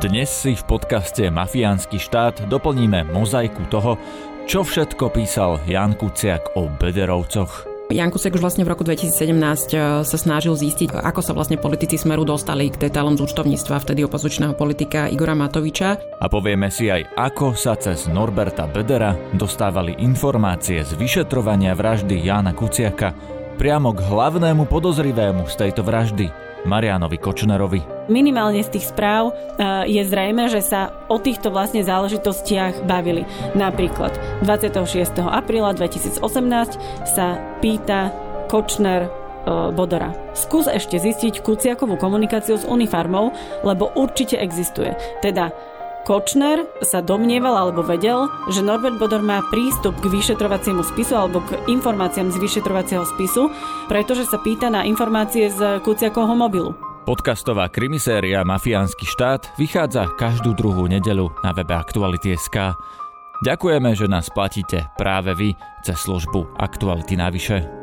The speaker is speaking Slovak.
Dnes si v podcaste Mafiánsky štát doplníme mozaiku toho, čo všetko písal Jan Kuciak o Bederovcoch. Jan Kuciak už vlastne v roku 2017 e, sa snažil zistiť, ako sa vlastne politici Smeru dostali k detailom z účtovníctva vtedy opozičného politika Igora Matoviča. A povieme si aj, ako sa cez Norberta Bedera dostávali informácie z vyšetrovania vraždy Jana Kuciaka priamo k hlavnému podozrivému z tejto vraždy, Marianovi Kočnerovi. Minimálne z tých správ e, je zrejme, že sa o týchto vlastne záležitostiach bavili. Napríklad 26. apríla 2018 sa pýta Kočner e, Bodora. Skús ešte zistiť Kuciakovú komunikáciu s unifarmou, lebo určite existuje. Teda Kočner sa domnieval alebo vedel, že Norbert Bodor má prístup k vyšetrovaciemu spisu alebo k informáciám z vyšetrovacieho spisu, pretože sa pýta na informácie z Kuciakovho mobilu. Podcastová krimiséria Mafiánsky štát vychádza každú druhú nedelu na webe Aktuality.sk. Ďakujeme, že nás platíte práve vy cez službu Aktuality navyše.